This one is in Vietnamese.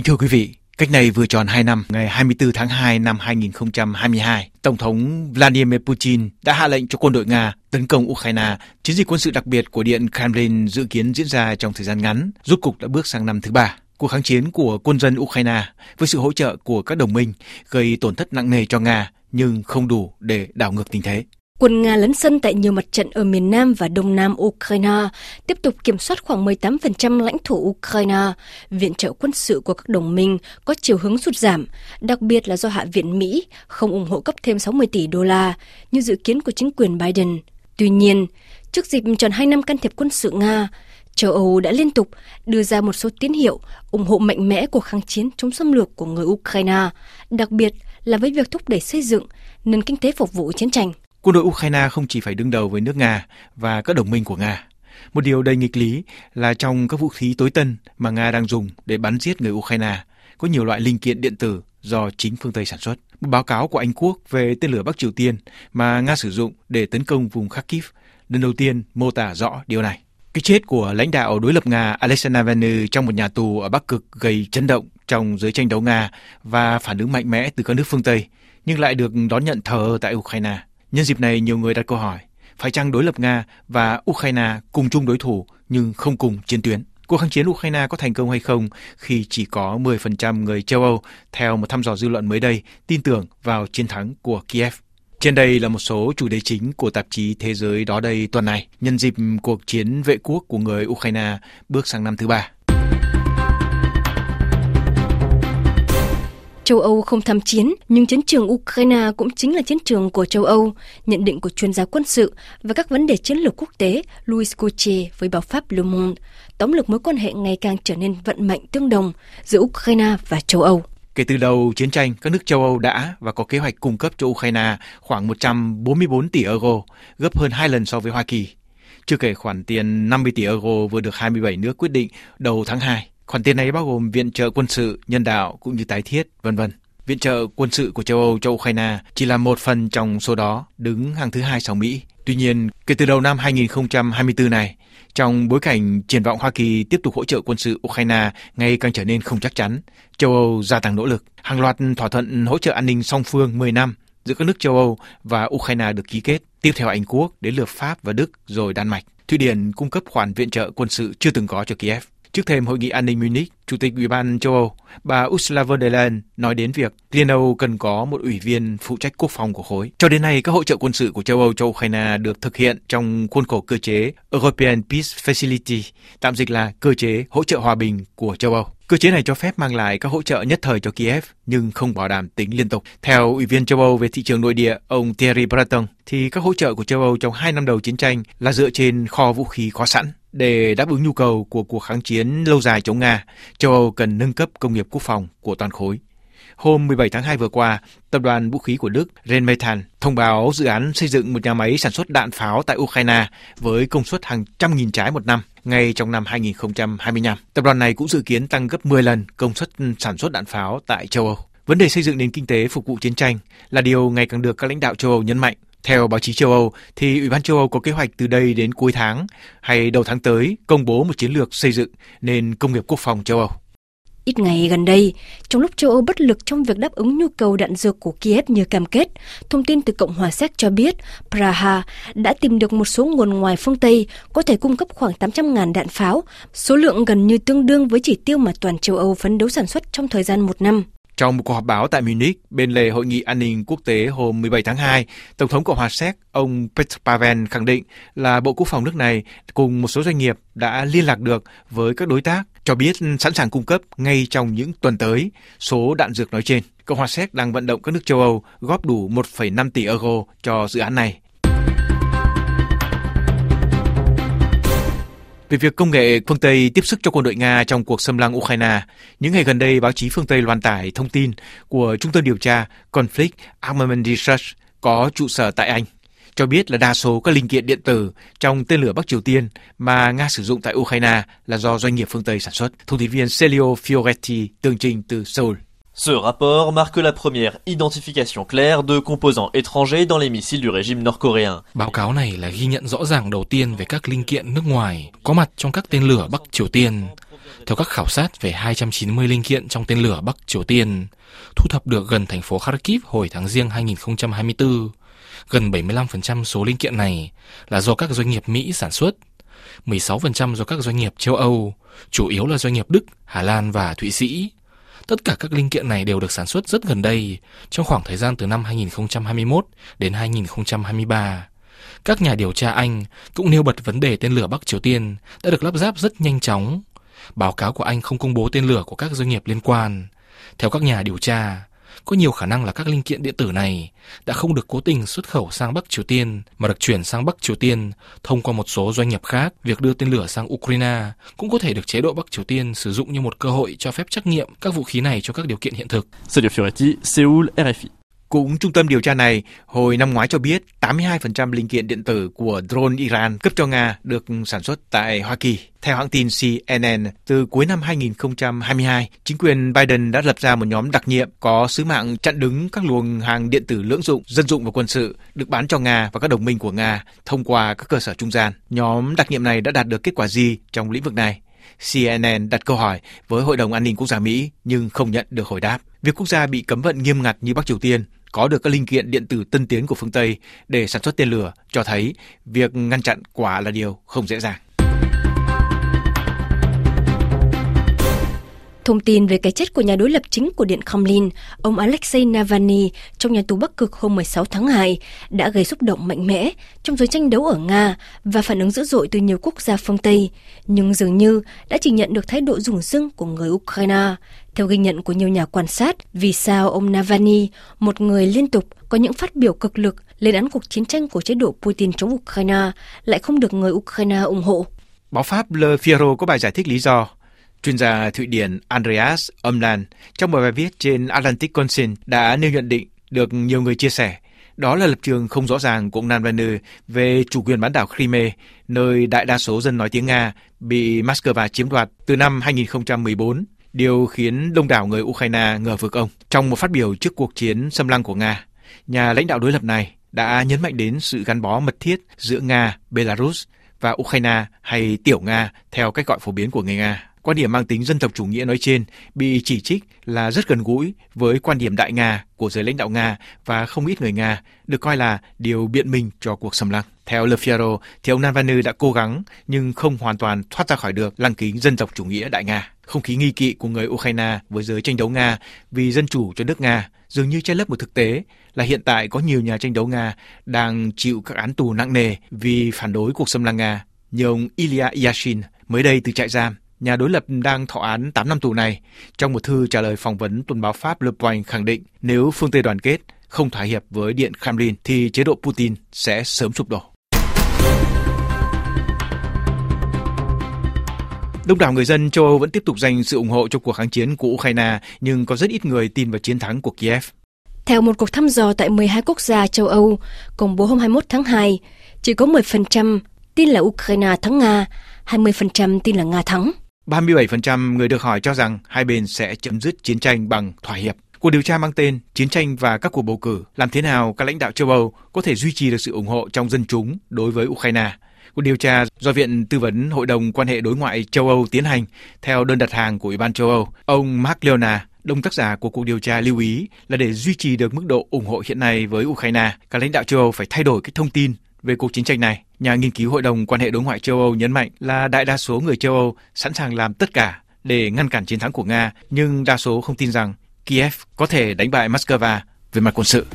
Kính thưa quý vị, cách này vừa tròn 2 năm, ngày 24 tháng 2 năm 2022, Tổng thống Vladimir Putin đã hạ lệnh cho quân đội Nga tấn công Ukraine. Chiến dịch quân sự đặc biệt của Điện Kremlin dự kiến diễn ra trong thời gian ngắn, rút cục đã bước sang năm thứ ba. Cuộc kháng chiến của quân dân Ukraine với sự hỗ trợ của các đồng minh gây tổn thất nặng nề cho Nga nhưng không đủ để đảo ngược tình thế. Quân Nga lấn sân tại nhiều mặt trận ở miền Nam và Đông Nam Ukraine, tiếp tục kiểm soát khoảng 18% lãnh thổ Ukraine. Viện trợ quân sự của các đồng minh có chiều hướng sụt giảm, đặc biệt là do Hạ viện Mỹ không ủng hộ cấp thêm 60 tỷ đô la như dự kiến của chính quyền Biden. Tuy nhiên, trước dịp tròn 2 năm can thiệp quân sự Nga, châu Âu đã liên tục đưa ra một số tín hiệu ủng hộ mạnh mẽ cuộc kháng chiến chống xâm lược của người Ukraine, đặc biệt là với việc thúc đẩy xây dựng nền kinh tế phục vụ chiến tranh. Quân đội Ukraine không chỉ phải đương đầu với nước Nga và các đồng minh của Nga. Một điều đầy nghịch lý là trong các vũ khí tối tân mà Nga đang dùng để bắn giết người Ukraine, có nhiều loại linh kiện điện tử do chính phương Tây sản xuất. Một báo cáo của Anh Quốc về tên lửa Bắc Triều Tiên mà Nga sử dụng để tấn công vùng Kharkiv lần đầu tiên mô tả rõ điều này. Cái chết của lãnh đạo đối lập Nga Alexei Navalny trong một nhà tù ở Bắc Cực gây chấn động trong giới tranh đấu Nga và phản ứng mạnh mẽ từ các nước phương Tây, nhưng lại được đón nhận thờ tại Ukraine. Nhân dịp này, nhiều người đặt câu hỏi, phải chăng đối lập Nga và Ukraine cùng chung đối thủ nhưng không cùng chiến tuyến? Cuộc kháng chiến Ukraine có thành công hay không khi chỉ có 10% người châu Âu, theo một thăm dò dư luận mới đây, tin tưởng vào chiến thắng của Kiev? Trên đây là một số chủ đề chính của tạp chí Thế giới đó đây tuần này, nhân dịp cuộc chiến vệ quốc của người Ukraine bước sang năm thứ ba. Châu Âu không tham chiến, nhưng chiến trường Ukraine cũng chính là chiến trường của châu Âu, nhận định của chuyên gia quân sự và các vấn đề chiến lược quốc tế Louis Couche với báo Pháp Le Monde, tóm lược mối quan hệ ngày càng trở nên vận mệnh tương đồng giữa Ukraine và châu Âu. Kể từ đầu chiến tranh, các nước châu Âu đã và có kế hoạch cung cấp cho Ukraine khoảng 144 tỷ euro, gấp hơn hai lần so với Hoa Kỳ. Chưa kể khoản tiền 50 tỷ euro vừa được 27 nước quyết định đầu tháng 2. Khoản tiền này bao gồm viện trợ quân sự, nhân đạo cũng như tái thiết, vân vân. Viện trợ quân sự của châu Âu cho Ukraine chỉ là một phần trong số đó, đứng hàng thứ hai sau Mỹ. Tuy nhiên, kể từ đầu năm 2024 này, trong bối cảnh triển vọng Hoa Kỳ tiếp tục hỗ trợ quân sự Ukraine ngày càng trở nên không chắc chắn, châu Âu gia tăng nỗ lực. Hàng loạt thỏa thuận hỗ trợ an ninh song phương 10 năm giữa các nước châu Âu và Ukraine được ký kết. Tiếp theo Anh Quốc, đến lượt Pháp và Đức, rồi Đan Mạch. Thụy Điển cung cấp khoản viện trợ quân sự chưa từng có cho Kiev. Trước thêm hội nghị an ninh Munich, Chủ tịch Ủy ban châu Âu, bà Ursula von der Leyen nói đến việc Liên Âu cần có một ủy viên phụ trách quốc phòng của khối. Cho đến nay, các hỗ trợ quân sự của châu Âu cho Ukraine được thực hiện trong khuôn khổ cơ chế European Peace Facility, tạm dịch là cơ chế hỗ trợ hòa bình của châu Âu. Cơ chế này cho phép mang lại các hỗ trợ nhất thời cho Kiev nhưng không bảo đảm tính liên tục. Theo Ủy viên châu Âu về thị trường nội địa, ông Thierry Breton, thì các hỗ trợ của châu Âu trong hai năm đầu chiến tranh là dựa trên kho vũ khí có sẵn. Để đáp ứng nhu cầu của cuộc kháng chiến lâu dài chống Nga, châu Âu cần nâng cấp công nghiệp quốc phòng của toàn khối. Hôm 17 tháng 2 vừa qua, tập đoàn vũ khí của Đức Rheinmetall thông báo dự án xây dựng một nhà máy sản xuất đạn pháo tại Ukraine với công suất hàng trăm nghìn trái một năm ngay trong năm 2025. Tập đoàn này cũng dự kiến tăng gấp 10 lần công suất sản xuất đạn pháo tại châu Âu. Vấn đề xây dựng nền kinh tế phục vụ chiến tranh là điều ngày càng được các lãnh đạo châu Âu nhấn mạnh. Theo báo chí châu Âu, thì Ủy ban châu Âu có kế hoạch từ đây đến cuối tháng hay đầu tháng tới công bố một chiến lược xây dựng nền công nghiệp quốc phòng châu Âu. Ít ngày gần đây, trong lúc châu Âu bất lực trong việc đáp ứng nhu cầu đạn dược của Kiev như cam kết, thông tin từ Cộng hòa Séc cho biết Praha đã tìm được một số nguồn ngoài phương Tây có thể cung cấp khoảng 800.000 đạn pháo, số lượng gần như tương đương với chỉ tiêu mà toàn châu Âu phấn đấu sản xuất trong thời gian một năm. Trong một cuộc họp báo tại Munich, bên lề Hội nghị An ninh Quốc tế hôm 17 tháng 2, Tổng thống Cộng hòa Séc ông Petr Pavel khẳng định là Bộ Quốc phòng nước này cùng một số doanh nghiệp đã liên lạc được với các đối tác, cho biết sẵn sàng cung cấp ngay trong những tuần tới số đạn dược nói trên. Cộng hòa Séc đang vận động các nước châu Âu góp đủ 1,5 tỷ euro cho dự án này Về việc công nghệ phương Tây tiếp sức cho quân đội Nga trong cuộc xâm lăng Ukraine, những ngày gần đây báo chí phương Tây loan tải thông tin của Trung tâm điều tra Conflict Armament Research có trụ sở tại Anh cho biết là đa số các linh kiện điện tử trong tên lửa Bắc Triều Tiên mà Nga sử dụng tại Ukraine là do doanh nghiệp phương Tây sản xuất. Thông tin viên Celio Fioretti tường trình từ Seoul. Ce rapport marque la première identification claire de composants étrangers dans les missiles du régime nord-coréen. Báo cáo này là ghi nhận rõ ràng đầu tiên về các linh kiện nước ngoài có mặt trong các tên lửa Bắc Triều Tiên. Theo các khảo sát về 290 linh kiện trong tên lửa Bắc Triều Tiên, thu thập được gần thành phố Kharkiv hồi tháng riêng 2024, gần 75% số linh kiện này là do các doanh nghiệp Mỹ sản xuất, 16% do các doanh nghiệp châu Âu, chủ yếu là doanh nghiệp Đức, Hà Lan và Thụy Sĩ. Tất cả các linh kiện này đều được sản xuất rất gần đây, trong khoảng thời gian từ năm 2021 đến 2023. Các nhà điều tra Anh cũng nêu bật vấn đề tên lửa Bắc Triều Tiên đã được lắp ráp rất nhanh chóng. Báo cáo của Anh không công bố tên lửa của các doanh nghiệp liên quan. Theo các nhà điều tra, có nhiều khả năng là các linh kiện điện tử này đã không được cố tình xuất khẩu sang Bắc Triều Tiên mà được chuyển sang Bắc Triều Tiên thông qua một số doanh nghiệp khác. Việc đưa tên lửa sang Ukraine cũng có thể được chế độ Bắc Triều Tiên sử dụng như một cơ hội cho phép trắc nghiệm các vũ khí này cho các điều kiện hiện thực. Sergio Fioretti, Seoul, RFI. Cũng trung tâm điều tra này hồi năm ngoái cho biết 82% linh kiện điện tử của drone Iran cấp cho Nga được sản xuất tại Hoa Kỳ. Theo hãng tin CNN, từ cuối năm 2022, chính quyền Biden đã lập ra một nhóm đặc nhiệm có sứ mạng chặn đứng các luồng hàng điện tử lưỡng dụng, dân dụng và quân sự được bán cho Nga và các đồng minh của Nga thông qua các cơ sở trung gian. Nhóm đặc nhiệm này đã đạt được kết quả gì trong lĩnh vực này? CNN đặt câu hỏi với Hội đồng An ninh Quốc gia Mỹ nhưng không nhận được hồi đáp. Việc quốc gia bị cấm vận nghiêm ngặt như Bắc Triều Tiên có được các linh kiện điện tử tân tiến của phương Tây để sản xuất tên lửa cho thấy việc ngăn chặn quả là điều không dễ dàng. Thông tin về cái chết của nhà đối lập chính của Điện Kremlin, ông Alexei Navalny trong nhà tù Bắc Cực hôm 16 tháng 2 đã gây xúc động mạnh mẽ trong giới tranh đấu ở Nga và phản ứng dữ dội từ nhiều quốc gia phương Tây, nhưng dường như đã chỉ nhận được thái độ rủng rưng của người Ukraine. Theo ghi nhận của nhiều nhà quan sát, vì sao ông Navalny, một người liên tục có những phát biểu cực lực lên án cuộc chiến tranh của chế độ Putin chống Ukraine, lại không được người Ukraine ủng hộ? Báo Pháp Le Figaro có bài giải thích lý do Chuyên gia Thụy Điển Andreas Omland trong một bài viết trên Atlantic Council đã nêu nhận định được nhiều người chia sẻ. Đó là lập trường không rõ ràng của ông Navalny về chủ quyền bán đảo Crimea, nơi đại đa số dân nói tiếng Nga bị Moscow chiếm đoạt từ năm 2014, điều khiến đông đảo người Ukraine ngờ vực ông. Trong một phát biểu trước cuộc chiến xâm lăng của Nga, nhà lãnh đạo đối lập này đã nhấn mạnh đến sự gắn bó mật thiết giữa Nga, Belarus và Ukraine hay Tiểu Nga theo cách gọi phổ biến của người Nga. Quan điểm mang tính dân tộc chủ nghĩa nói trên bị chỉ trích là rất gần gũi với quan điểm đại Nga của giới lãnh đạo Nga và không ít người Nga được coi là điều biện minh cho cuộc xâm lăng. Theo Le Figaro, thì ông Navalny đã cố gắng nhưng không hoàn toàn thoát ra khỏi được lăng kính dân tộc chủ nghĩa đại Nga. Không khí nghi kỵ của người Ukraine với giới tranh đấu Nga vì dân chủ cho nước Nga dường như che lấp một thực tế là hiện tại có nhiều nhà tranh đấu Nga đang chịu các án tù nặng nề vì phản đối cuộc xâm lăng Nga, như ông Ilya Yashin mới đây từ trại giam nhà đối lập đang thọ án 8 năm tù này, trong một thư trả lời phỏng vấn tuần báo Pháp Le Point khẳng định nếu phương Tây đoàn kết không thỏa hiệp với Điện Kremlin thì chế độ Putin sẽ sớm sụp đổ. Đông đảo người dân châu Âu vẫn tiếp tục dành sự ủng hộ cho cuộc kháng chiến của Ukraine, nhưng có rất ít người tin vào chiến thắng của Kiev. Theo một cuộc thăm dò tại 12 quốc gia châu Âu, công bố hôm 21 tháng 2, chỉ có 10% tin là Ukraine thắng Nga, 20% tin là Nga thắng. 37% người được hỏi cho rằng hai bên sẽ chấm dứt chiến tranh bằng thỏa hiệp. Cuộc điều tra mang tên Chiến tranh và các cuộc bầu cử làm thế nào các lãnh đạo châu Âu có thể duy trì được sự ủng hộ trong dân chúng đối với Ukraine. Cuộc điều tra do Viện Tư vấn Hội đồng quan hệ đối ngoại châu Âu tiến hành theo đơn đặt hàng của Ủy ban châu Âu. Ông Mark Leona, đồng tác giả của cuộc điều tra lưu ý là để duy trì được mức độ ủng hộ hiện nay với Ukraine, các lãnh đạo châu Âu phải thay đổi cái thông tin về cuộc chiến tranh này. Nhà nghiên cứu Hội đồng quan hệ đối ngoại châu Âu nhấn mạnh là đại đa số người châu Âu sẵn sàng làm tất cả để ngăn cản chiến thắng của Nga, nhưng đa số không tin rằng Kiev có thể đánh bại Moscow về mặt quân sự.